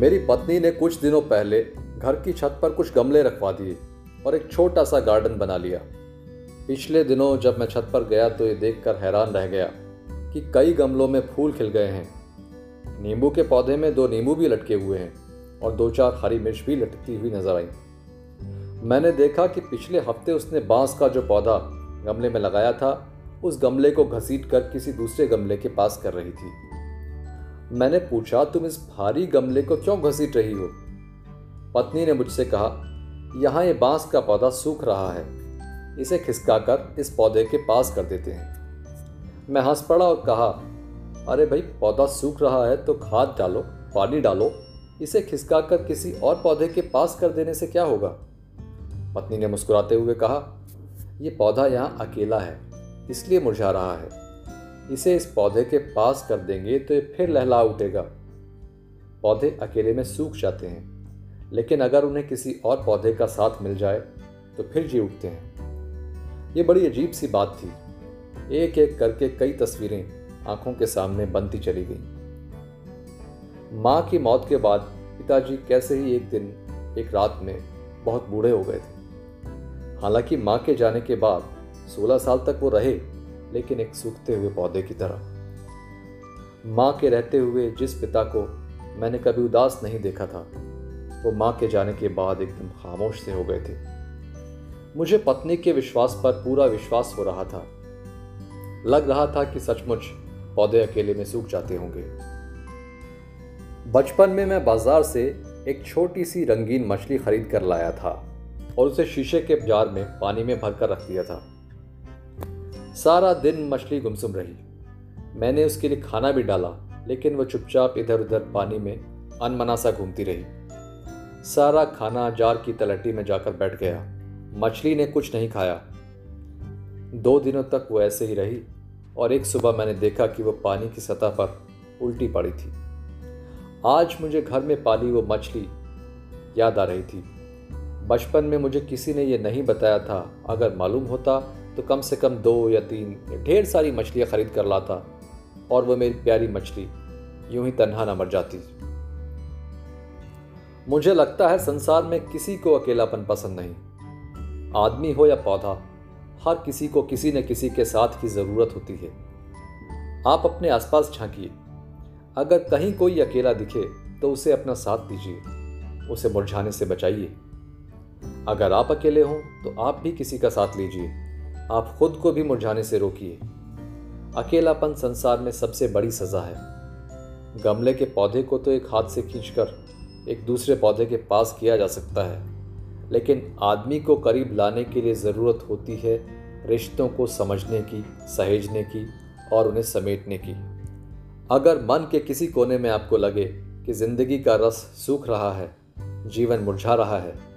मेरी पत्नी ने कुछ दिनों पहले घर की छत पर कुछ गमले रखवा दिए और एक छोटा सा गार्डन बना लिया। पिछले दिनों जब मैं छत पर गया तो ये देखकर हैरान रह गया कि कई गमलों में फूल खिल गए हैं। नींबू के पौधे में दो नींबू भी लटके हुए हैं और दो चार हरी मिर्च भी लटकती हुई नज़र आई। मैंने देखा कि पिछले हफ़्ते उसने बाँस का जो पौधा गमले में लगाया था, उस गमले को घसीट कर किसी दूसरे गमले के पास कर रही थी। मैंने पूछा, तुम इस भारी गमले को क्यों घसीट रही हो? पत्नी ने मुझसे कहा, यहाँ ये बाँस का पौधा सूख रहा है। इसे खिसकाकर इस पौधे के पास कर देते हैं। मैं हंस पड़ा और कहा, अरे भाई, पौधा सूख रहा है तो खाद डालो, पानी डालो। इसे खिसकाकर किसी और पौधे के पास कर देने से क्या होगा? पत्नी ने मुस्कुराते हुए कहा यह पौधा यहाँ अकेला है, इसलिए मुरझा रहा है। इसे इस पौधे के पास कर देंगे तो ये फिर लहला उठेगा। पौधे अकेले में सूख जाते हैं, लेकिन अगर उन्हें किसी और पौधे का साथ मिल जाए तो फिर जी उठते हैं। ये बड़ी अजीब सी बात थी। एक एक करके कई तस्वीरें आँखों के सामने बनती चली गई। माँ की मौत के बाद पिताजी कैसे ही एक दिन, एक रात में बहुत बूढ़े हो गए थे। हालाँकि माँ के जाने के बाद 16 साल तक वो रहे लेकिन एक सूखते हुए पौधे की तरह। माँ के रहते हुए जिस पिता को मैंने कभी उदास नहीं देखा था, वो माँ के जाने के बाद एकदम खामोश से हो गए थे। मुझे पत्नी के विश्वास पर पूरा विश्वास हो रहा था। लग रहा था कि सचमुच पौधे अकेले में सूख जाते होंगे। बचपन में मैं बाज़ार से एक छोटी सी रंगीन मछली खरीद कर लाया था और उसे शीशे के जार में पानी में भरकर रख दिया था। सारा दिन मछली गुमसुम रही। मैंने उसके लिए खाना भी डाला, लेकिन वह चुपचाप इधर उधर पानी में अनमनासा घूमती रही। सारा खाना जार की तलहटी में जाकर बैठ गया। मछली ने कुछ नहीं खाया। दो दिनों तक वो ऐसे ही रही, और एक सुबह मैंने देखा कि वो पानी की सतह पर उल्टी पड़ी थी। आज मुझे घर में पाली वो मछली याद आ रही थी। बचपन में मुझे किसी ने यह नहीं बताया था, अगर मालूम होता तो कम से कम दो या तीन ढेर सारी मछलियाँ खरीद कर लाता, और वह मेरी प्यारी मछली यूँ ही तन्हा न मर जाती। मुझे लगता है संसार में किसी को अकेलापन पसंद नहीं। आदमी हो या पौधा, हर किसी को किसी न किसी के साथ की ज़रूरत होती है। आप अपने आसपास झांकिए। अगर कहीं कोई अकेला दिखे तो उसे अपना साथ दीजिए, उसे मुरझाने से बचाइए। अगर आप अकेले हों तो आप भी किसी का साथ लीजिए। आप खुद को भी मुरझाने से रोकिए। अकेलापन संसार में सबसे बड़ी सज़ा है। गमले के पौधे को तो एक हाथ से खींचकर एक दूसरे पौधे के पास किया जा सकता है। लेकिन आदमी को करीब लाने के लिए ज़रूरत होती है रिश्तों को समझने की, सहेजने की और उन्हें समेटने की। अगर मन के किसी कोने में आपको लगे कि ज़िंदगी का रस सूख रहा है, जीवन मुरझा रहा है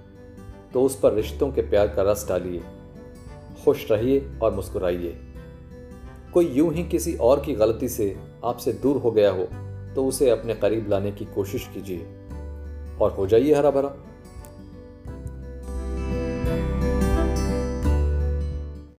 तो उस पर रिश्तों के प्यार का रस डालिए। खुश रहिए और मुस्कुराइए। कोई यूँ ही किसी और की गलती से आपसे दूर हो गया हो तो उसे अपने करीब लाने की कोशिश कीजिए। और हो जाइए हरा भरा